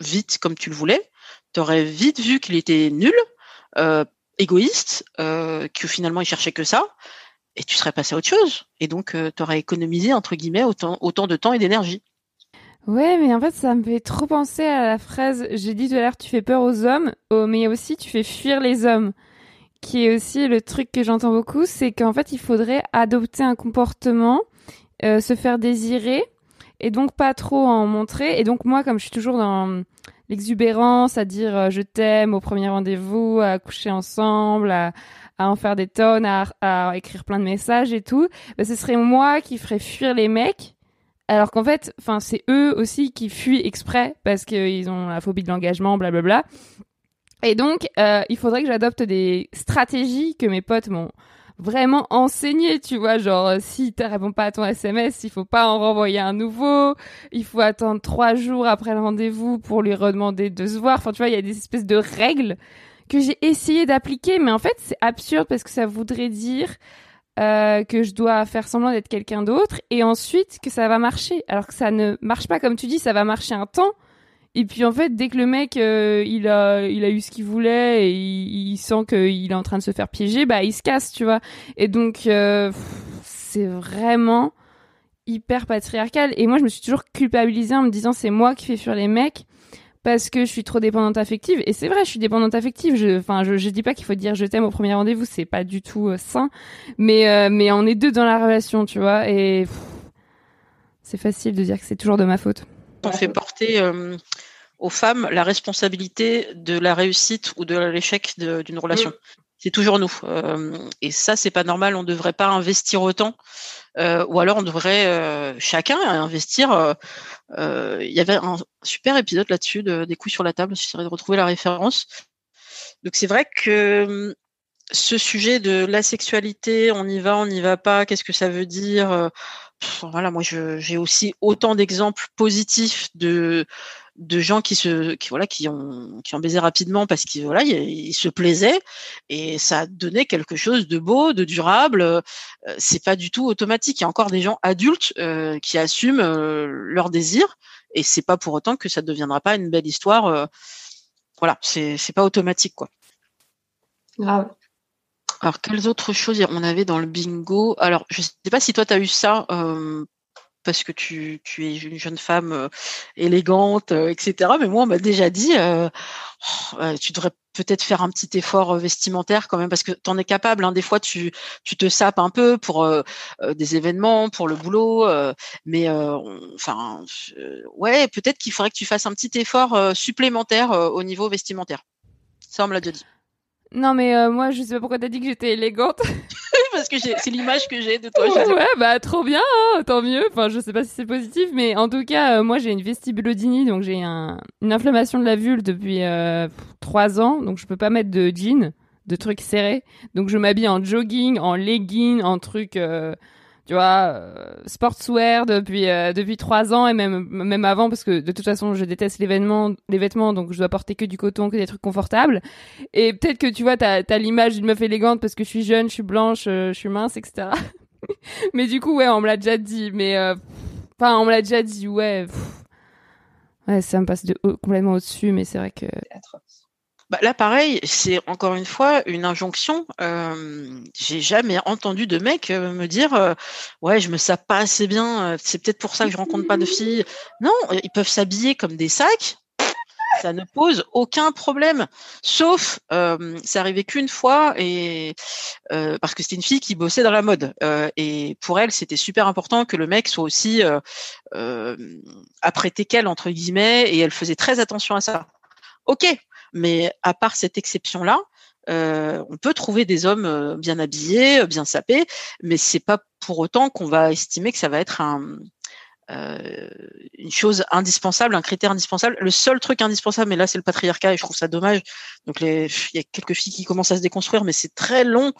vite comme tu le voulais t'aurais vite vu qu'il était nul égoïste que finalement il cherchait que ça et tu serais passé à autre chose. Et donc euh, t'aurais économisé entre guillemets autant autant de temps et d'énergie Ouais, mais en fait, ça me fait trop penser à la phrase, j'ai dit tout à l'heure, tu fais peur aux hommes, oh, mais aussi tu fais fuir les hommes. Qui est aussi le truc que j'entends beaucoup, c'est qu'en fait, il faudrait adopter un comportement, euh, se faire désirer, et donc pas trop en montrer. Et donc moi, comme je suis toujours dans l'exubérance, à dire euh, je t'aime au premier rendez-vous, à coucher ensemble, à, en faire des tonnes, à, à écrire plein de messages et tout, bah, ce serait moi qui ferais fuir les mecs alors qu'en fait, enfin, c'est eux aussi qui fuient exprès parce qu'ils ont la phobie de l'engagement, blablabla. Et donc, euh, il faudrait que j'adopte des stratégies que mes potes m'ont vraiment enseigné, tu vois, genre euh, si tu réponds pas à ton SMS, il faut pas en renvoyer un nouveau, il faut attendre trois jours après le rendez-vous pour lui redemander de se voir. Enfin, tu vois, il y a des espèces de règles que j'ai essayé d'appliquer, mais en fait, c'est absurde parce que ça voudrait dire euh, que je dois faire semblant d'être quelqu'un d'autre et ensuite que ça va marcher. Alors que ça ne marche pas comme tu dis, ça va marcher un temps. Et puis en fait, dès que le mec euh, il a il a eu ce qu'il voulait et il, il sent qu'il est en train de se faire piéger, bah il se casse, tu vois. Et donc euh, c'est vraiment hyper patriarcal. Et moi, je me suis toujours culpabilisée en me disant c'est moi qui fais fuir les mecs parce que je suis trop dépendante affective. Et c'est vrai, je suis dépendante affective. Je, enfin, je, je dis pas qu'il faut dire je t'aime au premier rendez-vous, c'est pas du tout euh, sain. Mais, euh, mais on est deux dans la relation, tu vois. Et c'est facile de dire que c'est toujours de ma faute. on fait porter euh, aux femmes la responsabilité de la réussite ou de l'échec d'une relation. C'est toujours nous. Et ça, c'est pas normal. On ne devrait pas investir autant. Ou alors, on devrait chacun investir. Euh, Il y avait un super épisode là-dessus de, des coups sur la table. J'essaierai de retrouver la référence. Donc, c'est vrai que hum, ce sujet de la sexualité, on y va, on n'y va pas, qu'est-ce que ça veut dire euh, voilà, moi, j'ai aussi autant d'exemples positifs de de gens qui se qui voilà qui ont qui ont baisé rapidement parce qu'ils voilà ils, ils se plaisaient et ça a donné quelque chose de beau de durable. Euh, c'est pas du tout automatique. Il y a encore des gens adultes euh, qui assument euh, leurs désirs et c'est pas pour autant que ça ne deviendra pas une belle histoire euh, voilà c'est c'est pas automatique quoi. Grave. alors, quelles autres choses on avait dans le bingo? Alors, je sais pas si toi, tu as eu ça euh, parce que tu, tu es une jeune femme euh, élégante, euh, etc. Mais moi, on m'a déjà dit, euh, oh, tu devrais peut-être faire un petit effort vestimentaire quand même parce que tu en es capable. Hein. Des fois, tu, tu te sapes un peu pour des événements, pour le boulot. mais enfin, ouais, peut-être qu'il faudrait que tu fasses un petit effort supplémentaire au niveau vestimentaire. Ça, on me l'a déjà dit. Non, mais moi, je sais pas pourquoi t'as dit que j'étais élégante. parce que j'ai- c'est l'image que j'ai de toi. je ouais, bah trop bien, hein, tant mieux. Enfin, je sais pas si c'est positif, mais en tout cas, euh, moi j'ai une vestibulodynie, donc j'ai un- une inflammation de la vulve depuis euh, trois ans, donc je peux pas mettre de jean, de trucs serrés. Donc je m'habille en jogging, en legging, en trucs, euh, tu vois, euh, sportswear depuis euh, depuis trois ans et même même avant parce que de toute façon je déteste les vêtements, les vêtements, donc je dois porter que du coton, que des trucs confortables. Et peut-être que tu vois, t'as as, l'image d'une meuf élégante parce que je suis jeune, je suis blanche, euh, je suis mince, etc. mais du coup, ouais, on me l'a déjà dit. Mais euh, enfin, on me l'a déjà dit, ouais. pff. Ouais, ça me passe de haut- complètement au-dessus, mais c'est vrai que. Bah, là, pareil, c'est encore une fois une injonction. Euh, j'ai jamais entendu de mec euh, me dire euh, ouais, je me sape pas assez bien. euh, C'est peut-être pour ça que je rencontre pas de filles. Non, ils peuvent s'habiller comme des sacs. Ça ne pose aucun problème. Sauf, euh, c'est arrivé qu'une fois et parce que c'était une fille qui bossait dans la mode et pour elle, c'était super important que le mec soit aussi apprêté qu'elle entre guillemets et elle faisait très attention à ça. Ok, mais à part cette exception-là, euh, on peut trouver des hommes euh, bien habillés, euh, bien sapés, mais c'est pas pour autant qu'on va estimer que ça va être un, euh, une chose indispensable, un critère indispensable. Le seul truc indispensable, mais là c'est le patriarcat et je trouve ça dommage. Donc il y a quelques filles qui commencent à se déconstruire, mais c'est très long.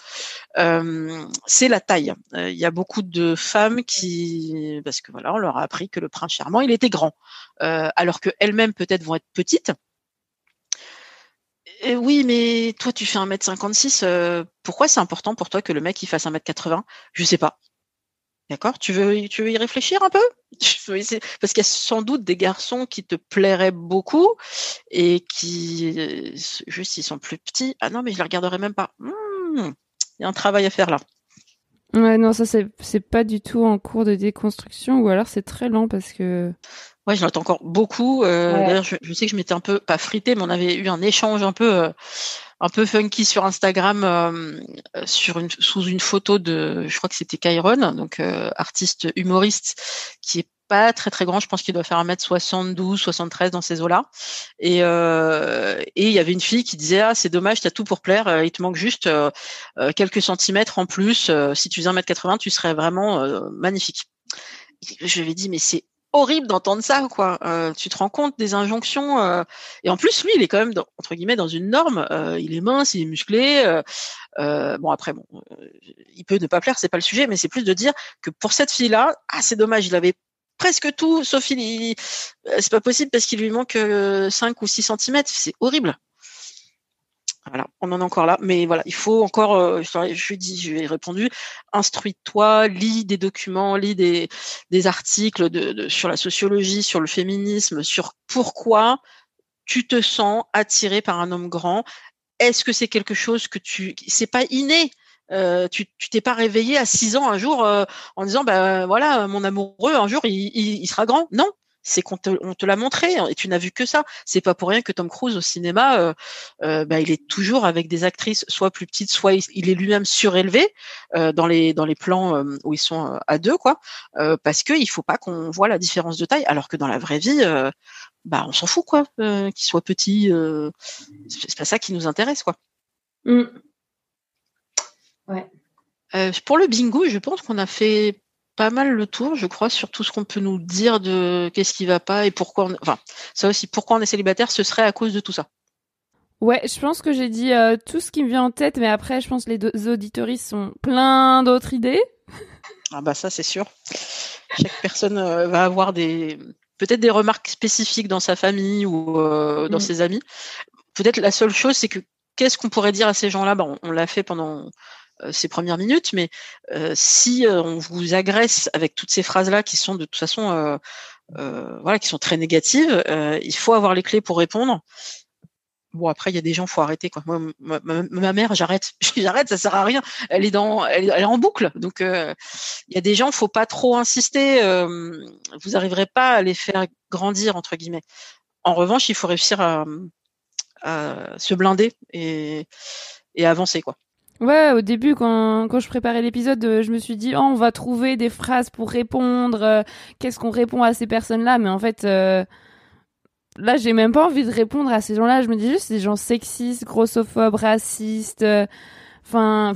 Euh, c'est la taille. Euh, Il y a beaucoup de femmes qui, parce que voilà, on leur a appris que le prince charmant il était grand, alors que elles-mêmes peut-être vont être petites. Et oui, mais toi, tu fais 1m56. euh, pourquoi c'est important pour toi que le mec il fasse 1m80 Je sais pas. D'accord? Tu veux, tu veux y réfléchir un peu? Parce qu'il y a sans doute des garçons qui te plairaient beaucoup et qui, euh, juste, ils sont plus petits. Ah non, mais je les regarderai même pas. Hmm, Il y a un travail à faire là. Ouais, non, ça, c'est c'est pas du tout en cours de déconstruction, ou alors c'est très lent parce que. Ouais, j'en entends encore beaucoup. euh, Ouais. D'ailleurs, je, je sais que je m'étais un peu pas frité, mais on avait eu un échange un peu euh, un peu funky sur Instagram euh, euh, sur une sous une photo de, je crois que c'était Kyron, donc euh, artiste humoriste qui est pas très très grand, je pense qu'il doit faire 1m72, 73 dans ces eaux-là. Et euh, et il y avait une fille qui disait ah c'est dommage, t'as tout pour plaire, euh, il te manque juste euh, euh, quelques centimètres en plus. euh, si tu faisais 1m80, tu serais vraiment euh, magnifique. Je lui ai dit mais c'est horrible d'entendre ça quoi? Tu te rends compte des injonctions et en plus lui il est quand même entre guillemets dans une norme. Il est mince, il est musclé. euh, bon après bon, il peut ne pas plaire, c'est pas le sujet, mais c'est plus de dire que pour cette fille là, ah c'est dommage, il avait presque tout, sauf il, euh, c'est pas possible parce qu'il lui manque euh, 5 ou 6 centimètres, c'est horrible. Voilà, on en est encore là, mais voilà, il faut encore, euh, je, lui ai répondu, instruis-toi, lis des documents, lis des, articles sur la sociologie, sur le féminisme, sur pourquoi tu te sens attiré par un homme grand. Est-ce que c'est quelque chose que tu, c'est pas inné? Euh, tu t'es pas réveillé à 6 ans un jour euh, en disant bah voilà mon amoureux un jour il, sera grand. Non c'est qu'on te, on te l'a montré et tu n'as vu que ça. C'est pas pour rien que Tom Cruise au cinéma euh, euh, bah, il est toujours avec des actrices soit plus petites soit il, est lui-même surélevé euh, dans les dans les plans où ils sont à deux quoi. Parce que il faut pas qu'on voit la différence de taille alors que dans la vraie vie bah on s'en fout quoi qu'il soit petit c'est pas ça qui nous intéresse quoi. Mm. Ouais. Euh, pour le bingo, je pense qu'on a fait pas mal le tour, je crois, sur tout ce qu'on peut nous dire de qu'est-ce qui va pas et pourquoi. On... Enfin, ça aussi, pourquoi on est célibataire, ce serait à cause de tout ça. Ouais, je pense que j'ai dit euh, tout ce qui me vient en tête, mais après, je pense que les deux auditoristes sont plein d'autres idées. Ah bah ça, c'est sûr. chaque personne euh, va avoir des peut-être des remarques spécifiques dans sa famille ou euh, dans Mm. ses amis. Peut-être la seule chose, c'est que qu'est-ce qu'on pourrait dire à ces gens-là? Bah, On, on l'a fait pendant ces premières minutes, mais euh, si euh, on vous agresse avec toutes ces phrases-là qui sont de toute façon, euh, euh, voilà, qui sont très négatives, euh, il faut avoir les clés pour répondre. Bon après il y a des gens faut arrêter quoi. Moi ma, ma- mère j'arrête j'arrête ça sert à rien. Elle est dans elle, est- en boucle donc euh, il y a des gens faut pas trop insister. euh, vous arriverez pas à les faire grandir entre guillemets. En revanche il faut réussir à, à se blinder et et avancer quoi. Ouais, au début, quand, quand je préparais l'épisode, euh, je me suis dit, oh, on va trouver des phrases pour répondre. euh, Qu'est-ce qu'on répond à ces personnes-là? Mais en fait, euh, là, j'ai même pas envie de répondre à ces gens-là. Je me dis juste, des gens sexistes, grossophobes, racistes. Enfin,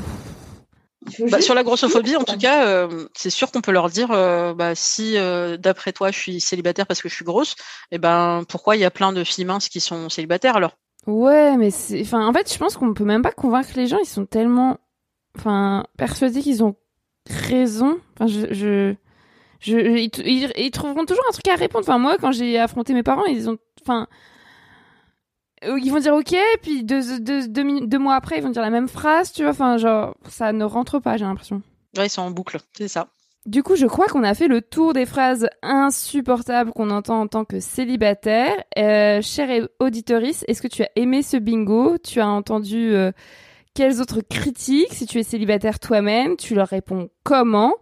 Bah, sur la grossophobie, en tout cas, c'est sûr qu'on peut leur dire, bah, si d'après toi je suis célibataire parce que je suis grosse, et ben pourquoi il y a plein de filles minces qui sont célibataires? Alors ouais, mais c'est. Enfin, en fait, je pense qu'on peut même pas convaincre les gens. Ils sont tellement. Enfin, persuadés qu'ils ont raison. Enfin, je. je... Ils, trouveront toujours un truc à répondre. Enfin, moi, quand j'ai affronté mes parents, ils ont. Enfin. euh, Ils vont dire ok, puis deux, deux, deux, deux mois après, ils vont dire la même phrase, tu vois. Enfin, genre, ça ne rentre pas, j'ai l'impression. Ouais, ils sont en boucle, c'est ça. Du coup, je crois qu'on a fait le tour des phrases insupportables qu'on entend en tant que célibataire. Euh, chère auditorice, est-ce que tu as aimé ce bingo? Tu as entendu euh, quelles autres critiques? Si tu es célibataire toi-même, tu leur réponds comment?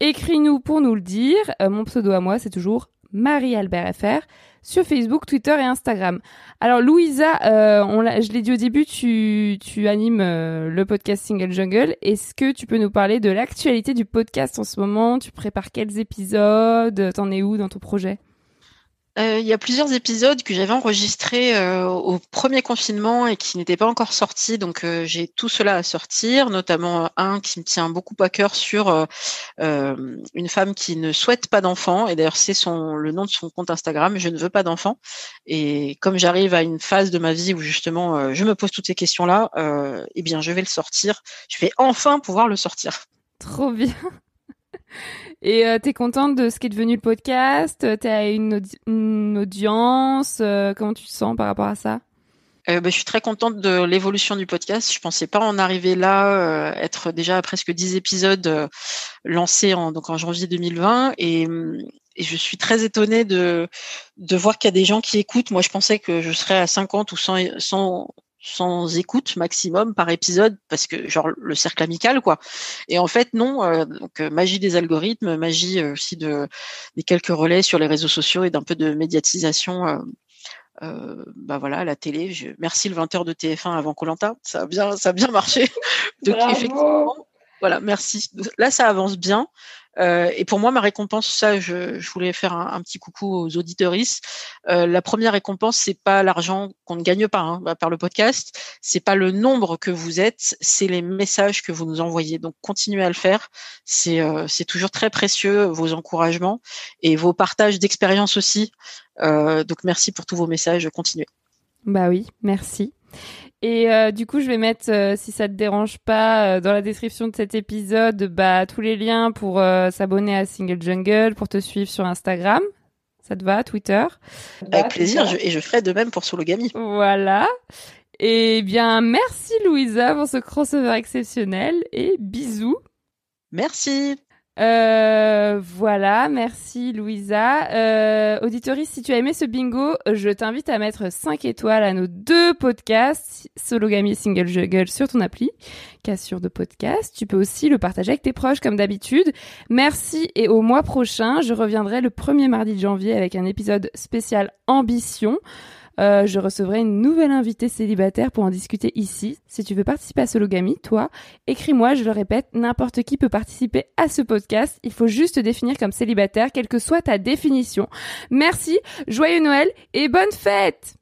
Écris-nous pour nous le dire. Euh, mon pseudo à moi, c'est toujours Marie-Albert FR sur Facebook, Twitter et Instagram. Alors Louisa, euh, on je l'ai dit au début, tu, tu animes euh, le podcast Single Jungle. Est-ce que tu peux nous parler de l'actualité du podcast en ce moment? Tu prépares quels épisodes? T'en es où dans ton projet? Euh, il y a plusieurs épisodes que j'avais enregistrés euh, au premier confinement et qui n'étaient pas encore sortis, donc euh, j'ai tout cela à sortir, notamment un qui me tient beaucoup à cœur sur une femme qui ne souhaite pas d'enfant, et d'ailleurs c'est le nom de son compte Instagram, je ne veux pas d'enfant. Et comme j'arrive à une phase de ma vie où justement je me pose toutes ces questions-là, eh bien je vais le sortir, je vais enfin pouvoir le sortir. Trop bien. Et euh, t'es contente de ce qui est devenu le podcast? T'as une, une audience? Euh, Comment tu te sens par rapport à ça? Euh, bah, je suis très contente de l'évolution du podcast. Je pensais pas en arriver là, euh, être déjà à presque 10 épisodes euh, lancés en, donc en janvier 2020. Et, hum, et je suis très étonnée de, de voir qu'il y a des gens qui écoutent. Moi, je pensais que je serais à 50 ou 100, 100, 100 écoutes maximum par épisode, parce que genre le cercle amical, quoi. Et en fait, non. euh, donc euh, magie des algorithmes, magie euh, aussi de des quelques relais sur les réseaux sociaux et d'un peu de médiatisation. euh, euh, bah voilà, la télé. Je, merci le 20h de TF1 avant Colanta, ça a bien, ça a bien marché. Donc Bravo. effectivement, voilà, merci. Là, ça avance bien. Euh, et pour moi, ma récompense, ça, je, je voulais faire un, petit coucou aux auditeuristes. Euh, la première récompense, c'est pas l'argent qu'on ne gagne pas hein, par le podcast, c'est pas le nombre que vous êtes, c'est les messages que vous nous envoyez. Donc continuez à le faire. C'est euh, c'est toujours très précieux vos encouragements et vos partages d'expérience aussi. Euh, donc merci pour tous vos messages. Continuez. Bah oui, merci. Et euh, du coup, je vais mettre, euh, si ça te dérange pas, euh, dans la description de cet épisode, bah, tous les liens pour euh, s'abonner à Single Jungle, pour te suivre sur Instagram. Ça te va, Twitter? Avec plaisir. je- et je ferai de même pour Sologami. Voilà. Et bien, merci Louisa pour ce crossover exceptionnel et bisous. Merci. Euh, voilà, merci Louisa. Euh, si tu as aimé ce bingo, je t'invite à mettre 5 étoiles à nos deux podcasts, Sologamy et Single Juggle sur ton appli, cassure de podcast. Tu peux aussi le partager avec tes proches comme d'habitude. Merci et au mois prochain, je reviendrai le premier mardi de janvier avec un épisode spécial ambition. Euh, je recevrai une nouvelle invitée célibataire pour en discuter ici. Si tu veux participer à Sologamy, toi, écris-moi, je le répète, n'importe qui peut participer à ce podcast. Il faut juste te définir comme célibataire, quelle que soit ta définition. Merci, joyeux Noël et bonne fête.